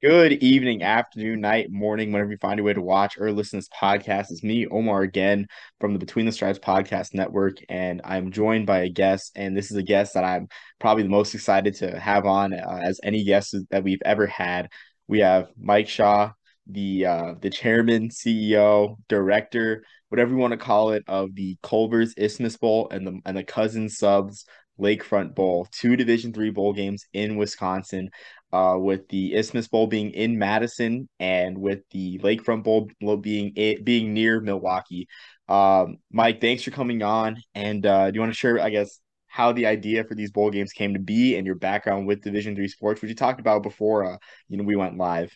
Good evening, afternoon, night, morning, whenever you find a way to watch or listen to this podcast. It's me, Omar, again from the Between the Stripes podcast network, and I'm joined by a guest. And this is a guest that I'm probably the most excited to have on uh, as any guest that we've ever had. We have Mike Shaw, the uh, the chairman, CEO, director, whatever you want to call it, of the Culver's Isthmus Bowl and the and the Cousins Subs Lakefront Bowl, two Division three bowl games in Wisconsin uh, with the Isthmus Bowl being in Madison and with the Lakefront Bowl being it being near Milwaukee. Um, Mike, thanks for coming on. And uh, do you want to share, I guess, how the idea for these bowl games came to be and your background with Division three sports, which you talked about before, uh, you know, we went live.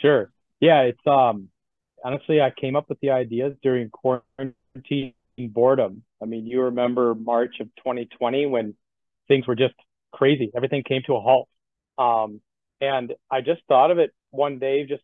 Sure. Yeah, it's um honestly I came up with the ideas during quarantine boredom. I mean, you remember March of 2020 when things were just crazy. Everything came to a halt. Um, and I just thought of it one day, just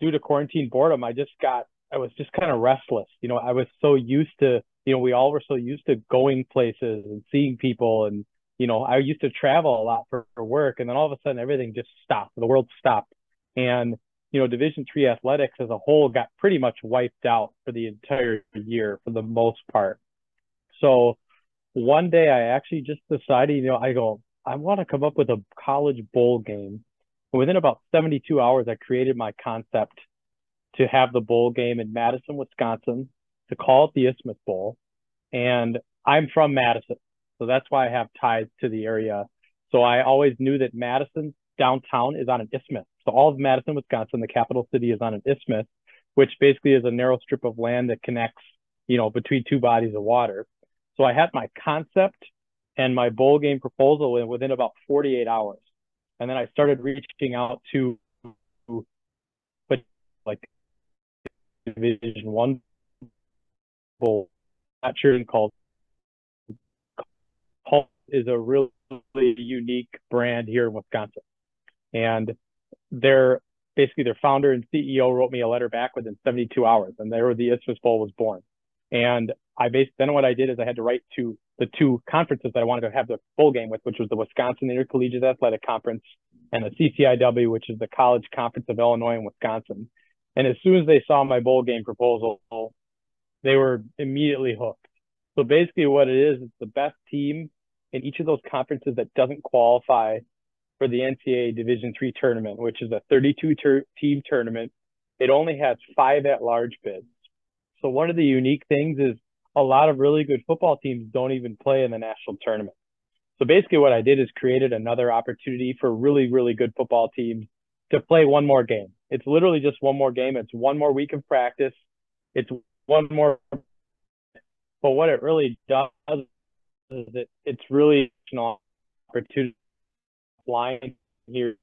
due to quarantine boredom. I just got, I was just kind of restless. You know, I was so used to, you know, we all were so used to going places and seeing people. And, you know, I used to travel a lot for, for work. And then all of a sudden, everything just stopped. The world stopped. And, you know, Division three athletics as a whole got pretty much wiped out for the entire year for the most part. So one day I actually just decided, you know, I go, I want to come up with a college bowl game. And within about 72 hours, I created my concept to have the bowl game in Madison, Wisconsin, to call it the Isthmus Bowl. And I'm from Madison. So that's why I have ties to the area. So I always knew that Madison downtown is on an isthmus. So all of Madison, Wisconsin, the capital city, is on an isthmus, which basically is a narrow strip of land that connects, you know, between two bodies of water. So I had my concept and my bowl game proposal within about 48 hours. And then I started reaching out to but like division one bowl not sure called Pulse is a really unique brand here in Wisconsin. And their basically their founder and CEO wrote me a letter back within 72 hours and there the Isthmus Bowl was born. And I based then what I did is I had to write to the two conferences that I wanted to have the full game with, which was the Wisconsin Intercollegiate Athletic Conference and the CCIW, which is the College Conference of Illinois and Wisconsin. And as soon as they saw my bowl game proposal, they were immediately hooked. So basically, what it is, it's the best team in each of those conferences that doesn't qualify for the NCAA Division three tournament, which is a 32 ter- team tournament. It only has five at large bids. So one of the unique things is a lot of really good football teams don't even play in the national tournament. So basically, what I did is created another opportunity for really, really good football teams to play one more game. It's literally just one more game. It's one more week of practice. It's one more. But what it really does is that it's really an opportunity line here.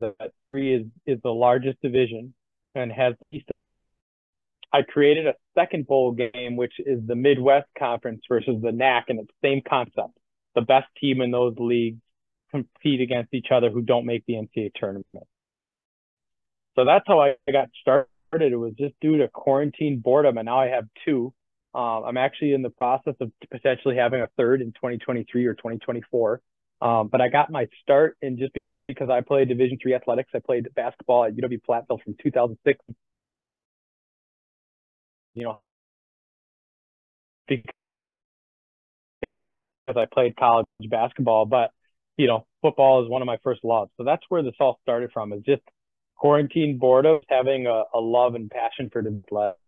That three is is the largest division and has I created a second bowl game, which is the Midwest Conference versus the NAC, and it's the same concept. The best team in those leagues compete against each other who don't make the NCAA tournament. So that's how I got started. It was just due to quarantine boredom, and now I have two. Um, I'm actually in the process of potentially having a third in 2023 or 2024. Um, but I got my start in just because I played Division three athletics. I played basketball at UW Platteville from 2006 you know, because I played college basketball, but you know, football is one of my first loves. So that's where this all started from is just quarantine boredom, having a, a love and passion for the athletics.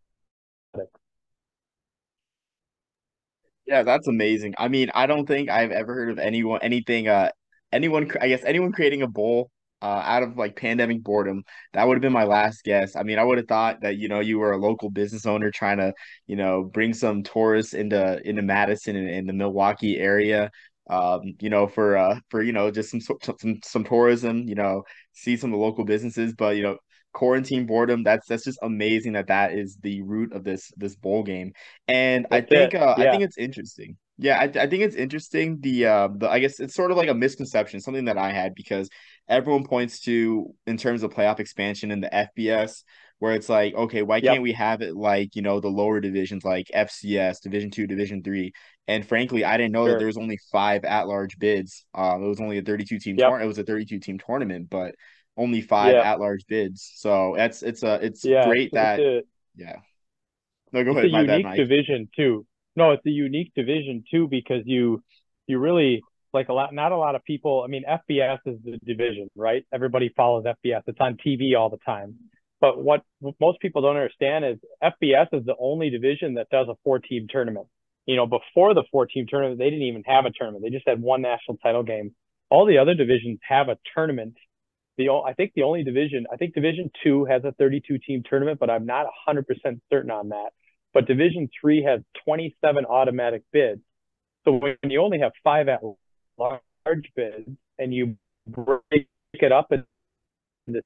Yeah, that's amazing. I mean, I don't think I've ever heard of anyone, anything, uh, anyone, I guess anyone creating a bowl uh, out of like pandemic boredom. That would have been my last guess. I mean, I would have thought that you know you were a local business owner trying to you know bring some tourists into into Madison and in the Milwaukee area. Um, you know, for uh, for you know, just some some some tourism. You know, see some of the local businesses, but you know, quarantine boredom. That's that's just amazing that that is the root of this this bowl game. And I think uh, yeah. I think it's interesting. Yeah, I, I think it's interesting. The uh, the I guess it's sort of like a misconception, something that I had because everyone points to in terms of playoff expansion in the FBS, where it's like, okay, why Yep. can't we have it like, you know, the lower divisions like FCS, Division Two, Division Three? And frankly, I didn't know that there was only five at-large bids. Um, it was only a 32 team Yep. tournament. It was a 32 team tournament, but only five Yeah. at-large bids. So that's it's a it's Yeah. great It's, that a yeah. No, go it's a ahead. Bad, unique Mike. division too. No, it's a unique division too because you you really like a lot not a lot of people I mean FBS is the division, right? Everybody follows FBS. It's on TV all the time. But what most people don't understand is FBS is the only division that does a four team tournament. You know, before the four team tournament, they didn't even have a tournament. They just had one national title game. All the other divisions have a tournament. The I think the only division, I think Division 2 has a 32 team tournament, but I'm not 100% certain on that but Division three has 27 automatic bids. So when you only have five at large bids and you break it up into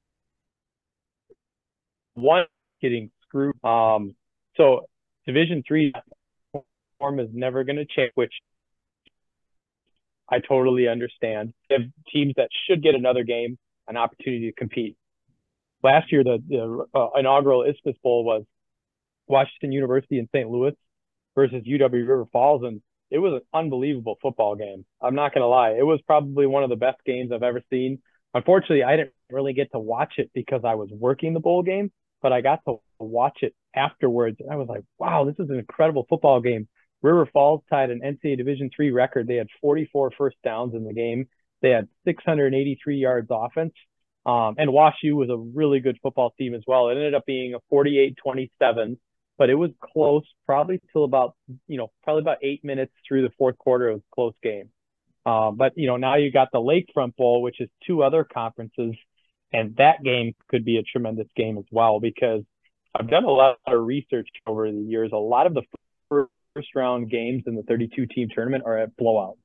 one getting screwed. Um, so Division three form is never going to change, which I totally understand. If teams that should get another game an opportunity to compete. Last year, the, the uh, inaugural Isthmus Bowl was Washington University in St. Louis versus UW River Falls, and it was an unbelievable football game. I'm not gonna lie, it was probably one of the best games I've ever seen. Unfortunately, I didn't really get to watch it because I was working the bowl game, but I got to watch it afterwards, and I was like, wow, this is an incredible football game. River Falls tied an NCAA Division three record. They had 44 first downs in the game. They had 683 yards offense. Um, and WashU was a really good football team as well. It ended up being a 48-27 but it was close probably till about you know probably about eight minutes through the fourth quarter. It was a close game. Uh, but you know now you got the Lakefront Bowl, which is two other conferences, and that game could be a tremendous game as well because I've done a lot of research over the years. A lot of the first round games in the 32 team tournament are at blowouts,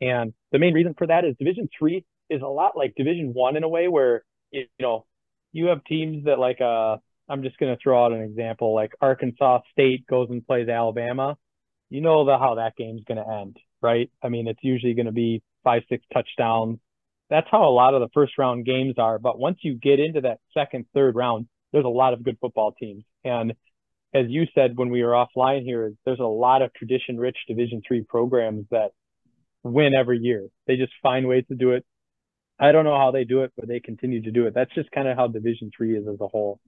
and the main reason for that is Division three is a lot like Division one in a way where you know you have teams that like uh I'm just going to throw out an example like Arkansas State goes and plays Alabama. You know the, how that game's going to end, right? I mean, it's usually going to be five, six touchdowns. That's how a lot of the first round games are. But once you get into that second, third round, there's a lot of good football teams. And as you said when we were offline here, there's a lot of tradition rich Division three programs that win every year. They just find ways to do it. I don't know how they do it, but they continue to do it. That's just kind of how Division three is as a whole.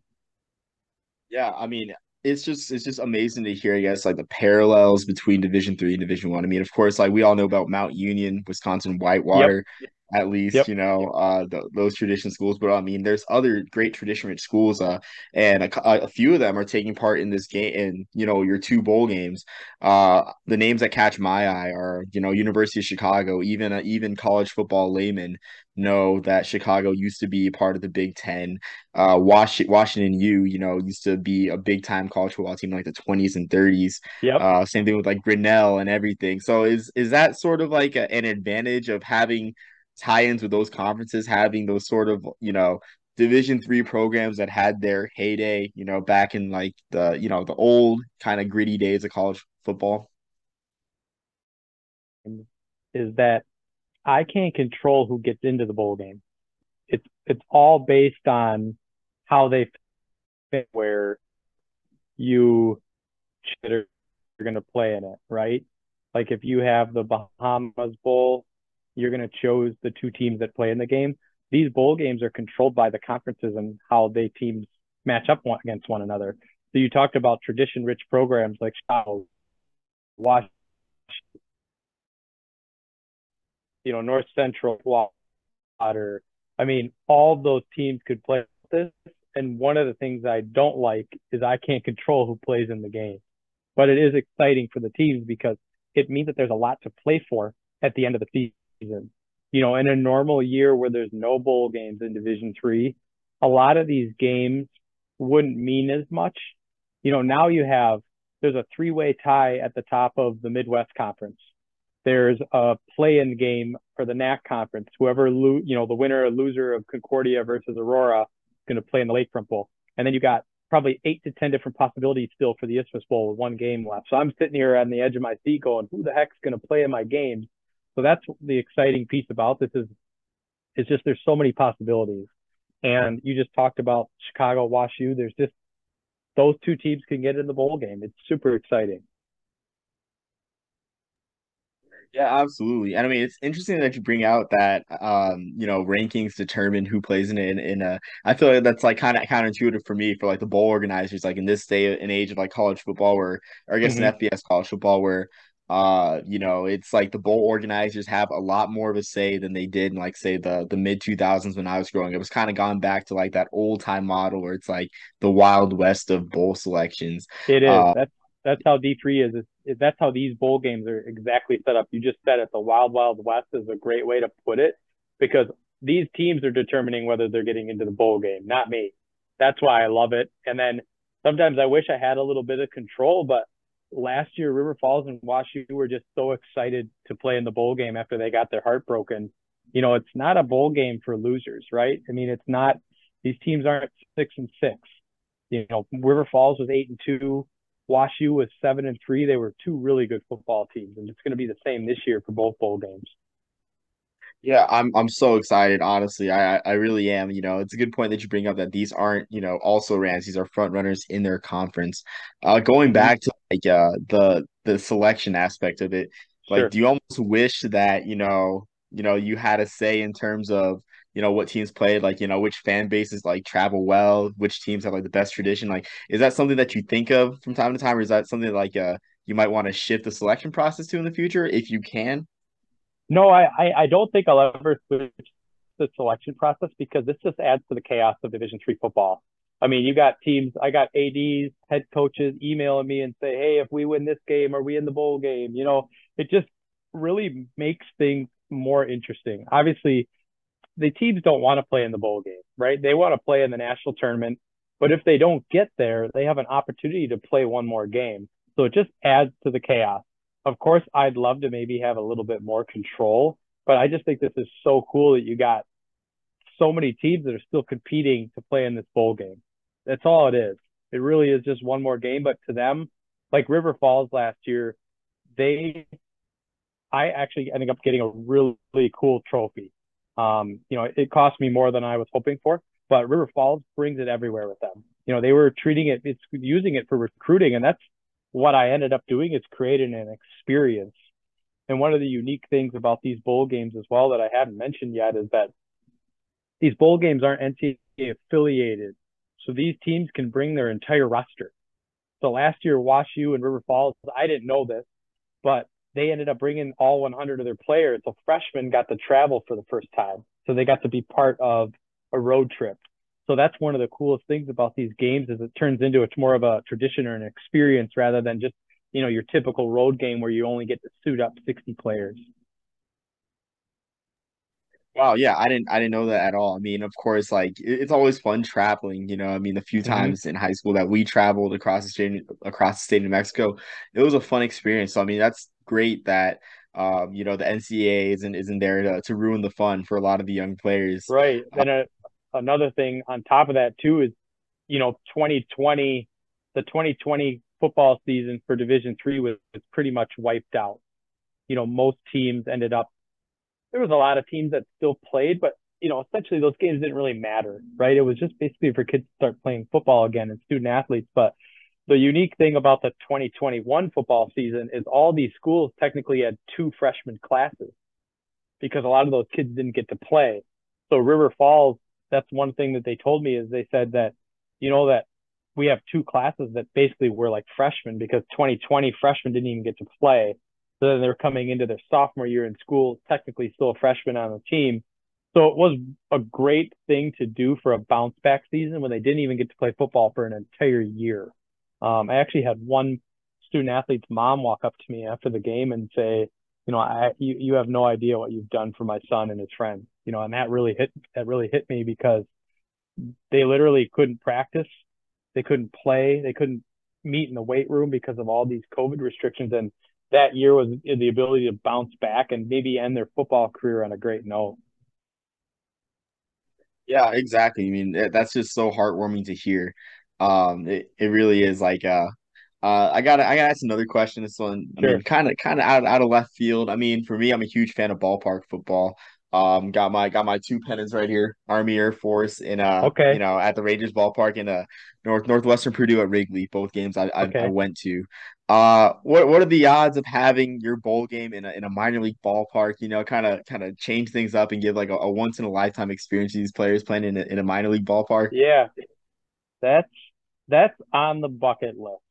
Yeah, I mean, it's just it's just amazing to hear, I guess, like the parallels between Division Three and Division One. I. I mean, of course, like we all know about Mount Union, Wisconsin Whitewater, yep. At least, yep. you know, uh, the, those tradition schools. But I mean, there's other great tradition-rich schools, uh, and a, a, few of them are taking part in this game, in you know, your two bowl games. Uh, the names that catch my eye are, you know, University of Chicago, even uh, even college football laymen know that Chicago used to be part of the Big Ten. Uh, Washington, Washington U, you know, used to be a big time college football team in like the 20s and 30s. Yep. Uh, same thing with like Grinnell and everything. So is is that sort of like a, an advantage of having tie-ins with those conferences, having those sort of you know Division three programs that had their heyday, you know, back in like the you know the old kind of gritty days of college football? Is that I can't control who gets into the bowl game. It's it's all based on how they fit where you you're going to play in it, right? Like if you have the Bahamas Bowl, you're going to choose the two teams that play in the game. These bowl games are controlled by the conferences and how they teams match up one against one another. So you talked about tradition-rich programs like Chicago, Washington, you know, North Central Water. I mean, all those teams could play this. And one of the things I don't like is I can't control who plays in the game. But it is exciting for the teams because it means that there's a lot to play for at the end of the season. You know, in a normal year where there's no bowl games in Division Three, a lot of these games wouldn't mean as much. You know, now you have there's a three-way tie at the top of the Midwest Conference there's a play-in game for the NAC conference. Whoever lo- you know, the winner or loser of Concordia versus Aurora is going to play in the Lakefront Bowl. And then you got probably eight to ten different possibilities still for the Isthmus Bowl with one game left. So I'm sitting here on the edge of my seat going, who the heck's going to play in my games? So that's the exciting piece about this is it's just there's so many possibilities. And you just talked about Chicago, Wash U. There's just those two teams can get in the bowl game. It's super exciting. Yeah, absolutely. And I mean, it's interesting that you bring out that um, you know, rankings determine who plays in it. In, in a, I feel like that's like kind of counterintuitive for me for like the bowl organizers, like in this day and age of like college football, where or I guess hmm in FBS college football, where uh, you know, it's like the bowl organizers have a lot more of a say than they did in like say the the mid two thousands when I was growing. It was kind of gone back to like that old time model where it's like the wild west of bowl selections. It is. Uh, That's that's how D3 is. It's, it, that's how these bowl games are exactly set up. You just said it. The Wild Wild West is a great way to put it because these teams are determining whether they're getting into the bowl game, not me. That's why I love it. And then sometimes I wish I had a little bit of control, but last year River Falls and WashU were just so excited to play in the bowl game after they got their heart broken. You know, it's not a bowl game for losers, right? I mean, it's not. These teams aren't six and six. You know, River Falls was eight and two. WashU was seven and three. They were two really good football teams, and it's going to be the same this year for both bowl games. Yeah, I'm I'm so excited, honestly. I I really am. You know, it's a good point that you bring up that these aren't, you know, also rans. These are front runners in their conference. Uh, going Mm-hmm. back to like uh the the selection aspect of it, like, Sure. do you almost wish that, you know, you know, you had a say in terms of, you know, what teams played, like, you know, which fan bases like travel well, which teams have like the best tradition. Like, is that something that you think of from time to time, or is that something like uh you might want to shift the selection process to in the future if you can? No, I, I, I don't think I'll ever switch the selection process because this just adds to the chaos of Division three football. I mean, you got teams, I got ADs, head coaches emailing me and say, hey, if we win this game, are we in the bowl game? You know, it just really makes things more interesting. Obviously, the teams don't want to play in the bowl game, right? They want to play in the national tournament. But if they don't get there, they have an opportunity to play one more game. So it just adds to the chaos. Of course, I'd love to maybe have a little bit more control, but I just think this is so cool that you got so many teams that are still competing to play in this bowl game. That's all it is. It really is just one more game. But to them, like River Falls last year, they I actually ended up getting a really, cool trophy. Um, you know, it cost me more than I was hoping for, but River Falls brings it everywhere with them. You know, they were treating it, it's using it for recruiting, and that's what I ended up doing is creating an experience. And one of the unique things about these bowl games as well that I haven't mentioned yet is that these bowl games aren't NCAA affiliated. So these teams can bring their entire roster. So last year, Wash U and River Falls, I didn't know this, but they ended up bringing all 100 of their players. So freshmen got to travel for the first time. So they got to be part of a road trip. So that's one of the coolest things about these games is it turns into it's more of a tradition or an experience rather than just, you know, your typical road game where you only get to suit up 60 players. Wow, yeah, I didn't I didn't know that at all. I mean, of course, like it's always fun traveling, you know. I mean, the few Mm-hmm. times in high school that we traveled across the state across the state of Mexico, it was a fun experience. So I mean, that's great that um, you know, the NCAA isn't isn't there to, to ruin the fun for a lot of the young players. Right. Uh, Then a, another thing on top of that too is, you know, 2020, the 2020 football season for Division three was, was pretty much wiped out. You know, most teams ended up. There was a lot of teams that still played, but you know, essentially those games didn't really matter, right? It was just basically for kids to start playing football again and student athletes. But the unique thing about the 2021 football season is all these schools technically had two freshman classes because a lot of those kids didn't get to play. So River Falls, that's one thing that they told me is they said that, you know, that we have two classes that basically were like freshmen because 2020 freshmen didn't even get to play. So then they're coming into their sophomore year in school, technically still a freshman on the team. So it was a great thing to do for a bounce back season when they didn't even get to play football for an entire year. Um, I actually had one student athlete's mom walk up to me after the game and say, you know, I you, you have no idea what you've done for my son and his friends. You know, and that really hit that really hit me because they literally couldn't practice, they couldn't play, they couldn't meet in the weight room because of all these COVID restrictions. And that year was the ability to bounce back and maybe end their football career on a great note. yeah, exactly. I mean, that's just so heartwarming to hear. Um, it, it really is like uh uh I gotta I gotta ask another question. This one, I mean, kind of kind of out out of left field. I mean, for me, I'm a huge fan of ballpark football. Um, got my got my two pennants right here, Army Air Force in uh, you know, at the Rangers ballpark in uh North Northwestern Purdue at Wrigley, both games I, I I went to. Uh, what what are the odds of having your bowl game in a in a minor league ballpark? You know, kind of kind of change things up and give like a, a once in a lifetime experience to these players playing in a, in a minor league ballpark. Yeah. That's that's on the bucket list.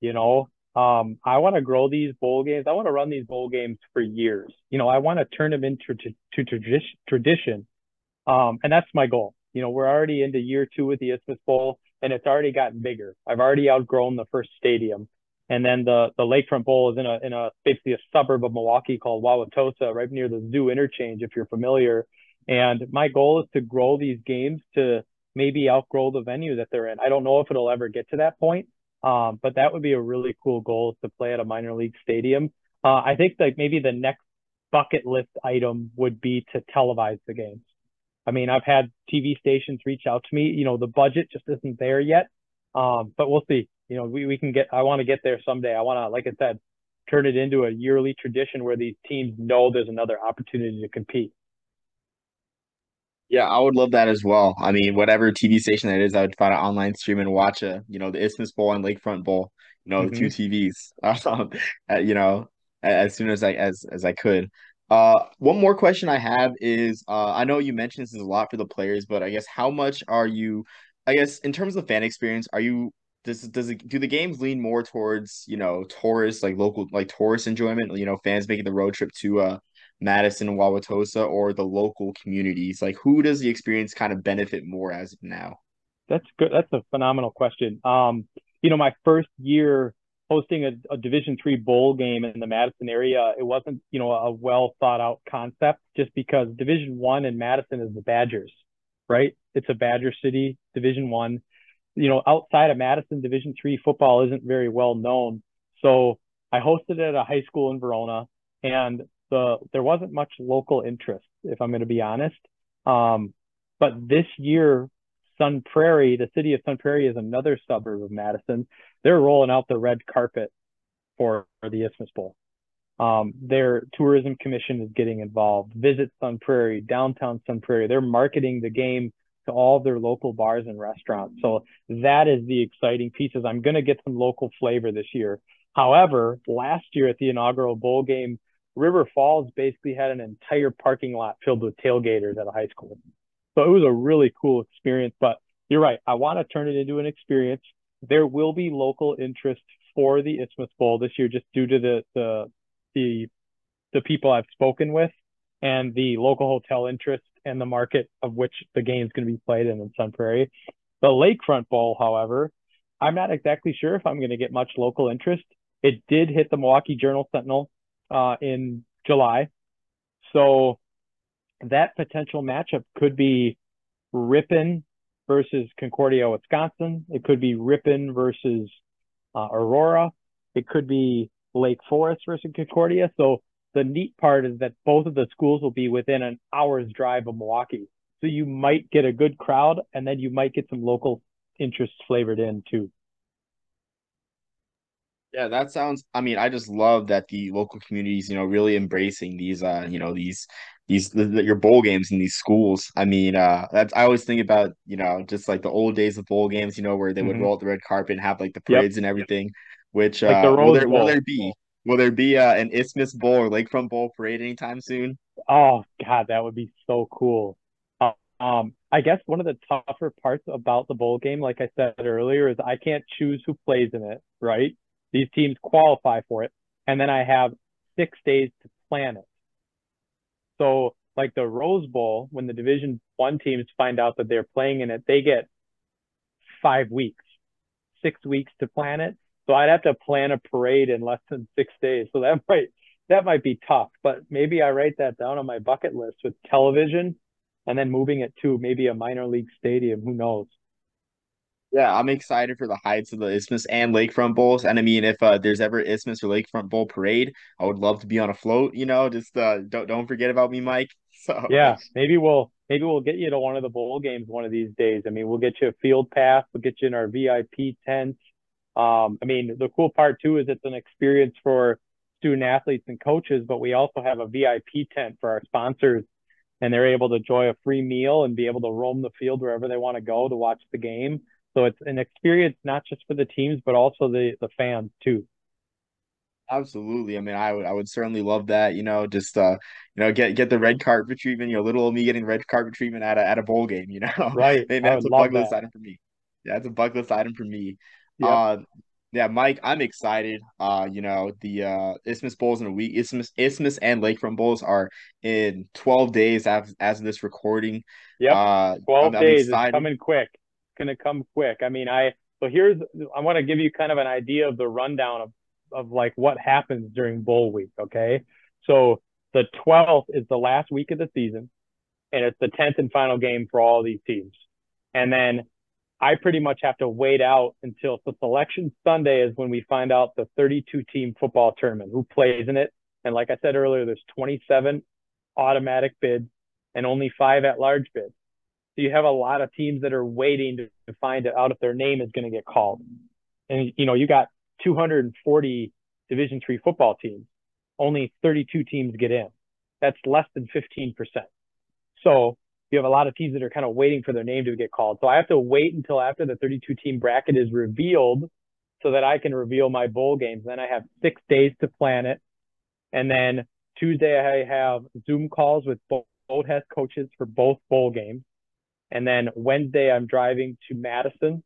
You know, um, I want to grow these bowl games. I want to run these bowl games for years. You know, I want to turn them into to, to tradition, tradition. Um, and that's my goal. You know, we're already into year two with the Isthmus Bowl, and it's already gotten bigger. I've already outgrown the first stadium, and then the the Lakefront Bowl is in a in a basically a suburb of Milwaukee called Wauwatosa, right near the Zoo interchange, if you're familiar. And my goal is to grow these games to maybe outgrow the venue that they're in. I don't know if it'll ever get to that point, um, but that would be a really cool goal to play at a minor league stadium. Uh, I think like maybe the next bucket list item would be to televise the games. I mean, I've had TV stations reach out to me. You know, the budget just isn't there yet. Um, but we'll see. You know, we, we can get, I want to get there someday. I want to, like I said, turn it into a yearly tradition where these teams know there's another opportunity to compete. Yeah, I would love that as well. I mean, whatever TV station that is, I would find an online stream and watch a, you know, the Isthmus Bowl and Lakefront Bowl, you know, the two TVs, um, uh, you know, as soon as I as as I could. Uh, one more question I have is, uh, I know you mentioned this is a lot for the players, but I guess how much are you, I guess in terms of fan experience, are you does does it do the games lean more towards, you know, tourists like local like tourist enjoyment, you know, fans making the road trip to uh Madison Wauwatosa or the local communities? Like, who does the experience kind of benefit more as of now? That's good. That's a phenomenal question. Um, you know, my first year hosting a, a Division three bowl game in the Madison area, it wasn't, you know, a well thought out concept just because Division one in Madison is the Badgers, right? It's a Badger city, Division one. You know, outside of Madison, Division three football isn't very well known. So I hosted it at a high school in Verona, and the there wasn't much local interest, if I'm going to be honest. Um, but this year Sun Prairie, the city of Sun Prairie is another suburb of Madison. They're rolling out the red carpet for, for the Isthmus Bowl. Um, their tourism commission is getting involved. Visit Sun Prairie, downtown Sun Prairie. They're marketing the game to all their local bars and restaurants. So that is the exciting piece. Is I'm going to get some local flavor this year. However, last year at the inaugural bowl game, River Falls basically had an entire parking lot filled with tailgaters at a high school. So it was a really cool experience. But you're right. I want to turn it into an experience. There will be local interest for the Isthmus Bowl this year, just due to the the the the people I've spoken with and the local hotel interest and the market of which the game is going to be played in in Sun Prairie. The Lakefront Bowl, however, I'm not exactly sure if I'm going to get much local interest. It did hit the Milwaukee Journal Sentinel uh, in July, so that potential matchup could be Ripon versus Concordia, Wisconsin. It could be Ripon versus uh, Aurora. It could be Lake Forest versus Concordia. So the neat part is that both of the schools will be within an hour's drive of Milwaukee. So you might get a good crowd and then you might get some local interest flavored in too. Yeah, that sounds, I mean, I just love that the local communities, you know, really embracing these uh, you know, these these the, the, your bowl games in these schools. I mean, uh that's I always think about, you know, just like the old days of bowl games, you know, where they would Mm-hmm. roll out the red carpet and have like the Yep. parades and everything, which Like the uh will there will there be will there be uh an Isthmus Bowl or Lakefront Bowl parade anytime soon? Oh God, that would be so cool. Um, I guess one of the tougher parts about the bowl game, like I said earlier, is I can't choose who plays in it, right? These teams qualify for it, and then I have six days to plan it. So, like the Rose Bowl, when the Division One teams find out that they're playing in it, they get five weeks, six weeks to plan it. So I'd have to plan a parade in less than six days. So that might that might be tough, but maybe I write that down on my bucket list with television and then moving it to maybe a minor league stadium. Who knows? Yeah, I'm excited for the heights of the Isthmus and Lakefront Bowls. And I mean, if uh, there's ever Isthmus or Lakefront Bowl parade, I would love to be on a float, you know, just uh don't don't forget about me, Mike. So Yeah, maybe we'll maybe we'll get you to one of the bowl games one of these days. I mean, we'll get you a field pass, we'll get you in our VIP tent. Um, I mean, the cool part too is it's an experience for student athletes and coaches, but we also have a VIP tent for our sponsors and they're able to enjoy a free meal and be able to roam the field wherever they want to go to watch the game. So it's an experience not just for the teams but also the the fans too. Absolutely. I mean, I would I would certainly love that. You know, just uh, you know, get get the red carpet treatment. You know, little me getting red carpet treatment at a at a bowl game. You know, right? Maybe that's a bucket list that. item for me. Yeah, that's a bucket list item for me. Yep. Uh, yeah, Mike, I'm excited. Uh, you know, the uh Isthmus Bowls in a week. Isthmus Isthmus and Lakefront Bowls are in 12 days as as of this recording. Yeah, Uh, 12 I'm, I'm days coming quick. To come quick. I mean, I so here's I want to give you kind of an idea of the rundown of of like what happens during bowl week, okay? So the 12th is the last week of the season and it's the 10th and final game for all these teams. And then I pretty much have to wait out until so selection Sunday is when we find out the 32 team football tournament who plays in it. And like I said earlier, there's 27 automatic bids and only five at large bids. So you have a lot of teams that are waiting to, find out if their name is going to get called. And you know, you got 240 Division three football teams. Only 32 teams get in. That's less than 15%. So you have a lot of teams that are kind of waiting for their name to get called. So I have to wait until after the 32 team bracket is revealed so that I can reveal my bowl games. Then I have six days to plan it. And then Tuesday, I have Zoom calls with both head coaches for both bowl games. And then Wednesday, I'm driving to Madison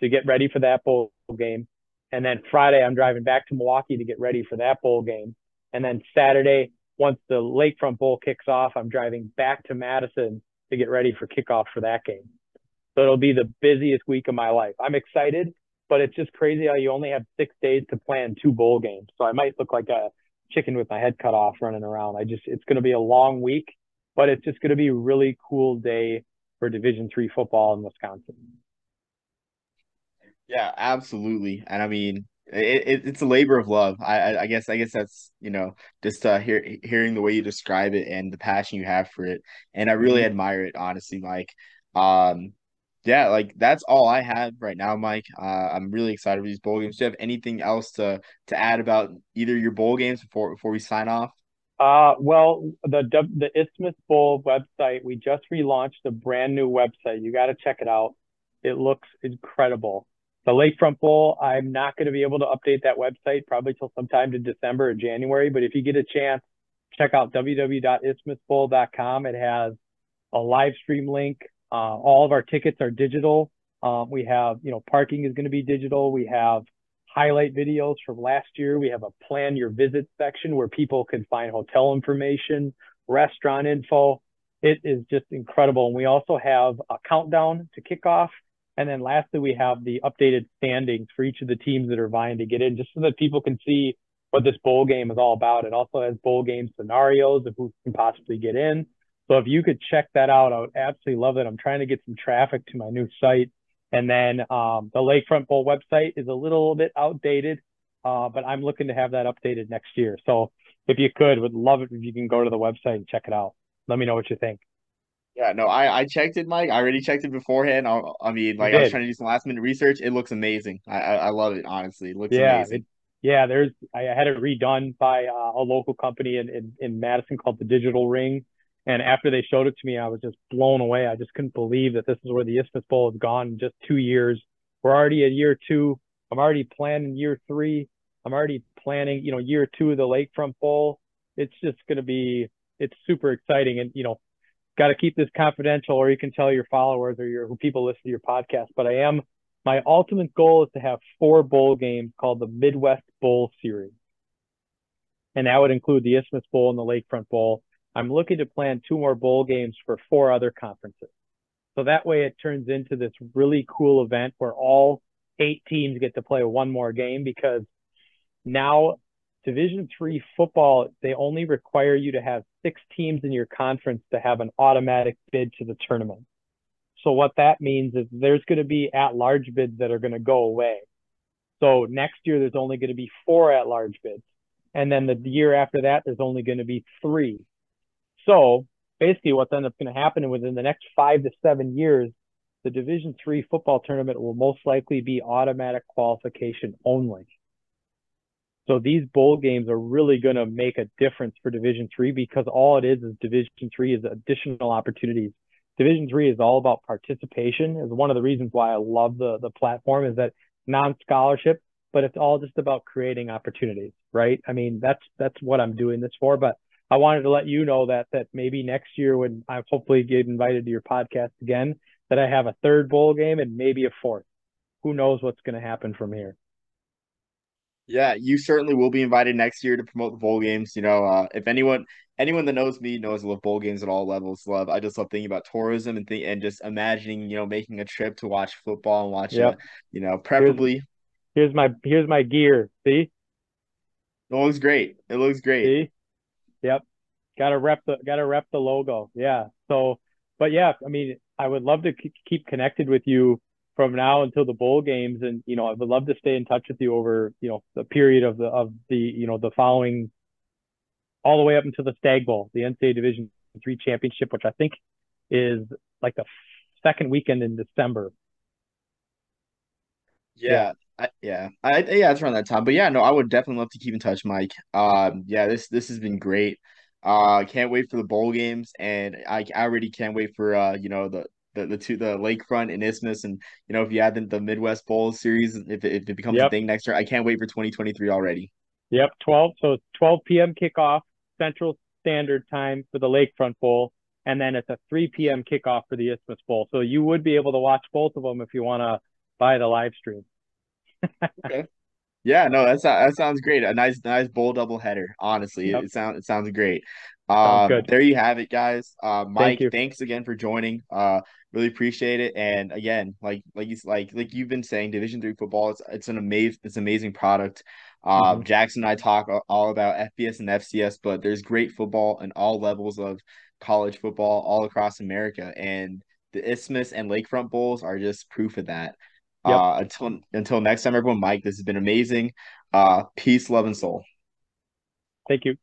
to get ready for that bowl game. And then Friday, I'm driving back to Milwaukee to get ready for that bowl game. And then Saturday, once the Lakefront Bowl kicks off, I'm driving back to Madison to get ready for kickoff for that game. So it'll be the busiest week of my life. I'm excited, but it's just crazy how you only have six days to plan two bowl games. So I might look like a chicken with my head cut off running around. I just, it's going to be a long week, but it's just going to be a really cool day for Division three football in Wisconsin. Yeah, absolutely. And I mean, it, it, it's a labor of love. I, I guess I guess that's you know just uh hear, hearing the way you describe it and the passion you have for it, and I really Mhm. admire it, honestly, Mike. Um, yeah, like that's all I have right now, Mike. Uh, I'm really excited for these bowl games. Do you have anything else to to add about either your bowl games before before we sign off? Uh, well, the the Isthmus Bowl website, we just relaunched a brand new website. You got to check it out. It looks incredible. The Lakefront Bowl, I'm not going to be able to update that website probably till sometime to December or January, but if you get a chance, check out www.isthmusbowl.com. It has a live stream link. Uh, all of our tickets are digital. Um, we have, you know, parking is going to be digital. We have highlight videos from last year. We have a plan your visit section where people can find hotel information, restaurant info. It is just incredible. And we also have a countdown to kickoff. And then lastly, we have the updated standings for each of the teams that are vying to get in, just so that people can see what this bowl game is all about. It also has bowl game scenarios of who can possibly get in. So if you could check that out, I would absolutely love it. I'm trying to get some traffic to my new site. And then um, the Lakefront Bowl website is a little bit outdated, uh, but I'm looking to have that updated next year. So if you could, would love it if you can go to the website and check it out. Let me know what you think. Yeah, no, I I checked it, Mike. I already checked it beforehand. I, I mean, like I was trying to do some last minute research. It looks amazing. I I, I love it, honestly. It looks Yeah, amazing. it, yeah, there's I had it redone by uh, a local company in, in in Madison called the Digital Ring. And after they showed it to me, I was just blown away. I just couldn't believe that this is where the Isthmus Bowl has gone in just two years. We're already at year two. I'm already planning year three. I'm already planning, you know, year two of the Lakefront Bowl. It's just going to be, it's super exciting. And, you know, got to keep this confidential or you can tell your followers or your people listen to your podcast. But I am, my ultimate goal is to have four bowl games called the Midwest Bowl Series. And that would include the Isthmus Bowl and the Lakefront Bowl. I'm looking to plan two more bowl games for four other conferences. So that way it turns into this really cool event where all eight teams get to play one more game because now Division three football, they only require you to have six teams in your conference to have an automatic bid to the tournament. So what that means is there's going to be at large bids that are going to go away. So next year there's only going to be four at large bids. And then the year after that, there's only going to be three. So basically what's ends up going to happen within the next five to seven years, the Division three football tournament will most likely be automatic qualification only. So these bowl games are really going to make a difference for Division three because all it is is Division three is additional opportunities. Division three is all about participation. Is one of the reasons why I love the the platform is that non-scholarship, but it's all just about creating opportunities, right? I mean, that's that's what I'm doing this for. But I wanted to let you know that that maybe next year when I hopefully get invited to your podcast again, that I have a third bowl game and maybe a fourth. Who knows what's going to happen from here? Yeah, you certainly will be invited next year to promote the bowl games. You know, uh, if anyone anyone that knows me knows I love bowl games at all levels. Love I just love thinking about tourism and think and just imagining, you know, making a trip to watch football and watch yep. you know, preferably here's, here's, my here's my gear. See? It looks great. It looks great. See? Yep. Gotta rep the gotta rep the logo. Yeah. So but yeah, I mean, I would love to keep connected with you from now until the bowl games and you know i would love to stay in touch with you over you know the period of the of the you know the following all the way up until the Stagg Bowl the ncaa division three championship which i think is like the second weekend in december yeah, yeah. I, yeah, I, yeah, it's around that time. But yeah, no, I would definitely love to keep in touch, Mike. Um, yeah, this this has been great. Uh, can't wait for the bowl games, and I, I already can't wait for uh, you know, the the the two the lakefront and isthmus and you know if you add the, the midwest bowl series if it, if it becomes yep. a thing next year i can't wait for 2023 already yep 12 so 12 p.m kickoff central standard time for the lakefront bowl and then it's a 3 p.m kickoff for the isthmus bowl so you would be able to watch both of them if you want to buy the live stream okay yeah, no, that's that sounds great. A nice, nice bowl double header. Honestly, yep. it, sounds it sounds great. Um, there you have it, guys. Uh, Mike, Thank thanks again for joining. Uh, really appreciate it. And again, like like you like like you've been saying, Division three football, it's it's an amazing it's an amazing product. Uh, mm-hmm. Jackson and I talk all about FBS and FCS, but there's great football in all levels of college football all across America, and the Isthmus and Lakefront Bowls are just proof of that. Yep. Uh, until until next time, everyone. Mike, this has been amazing. Uh, peace, love, and soul. Thank you.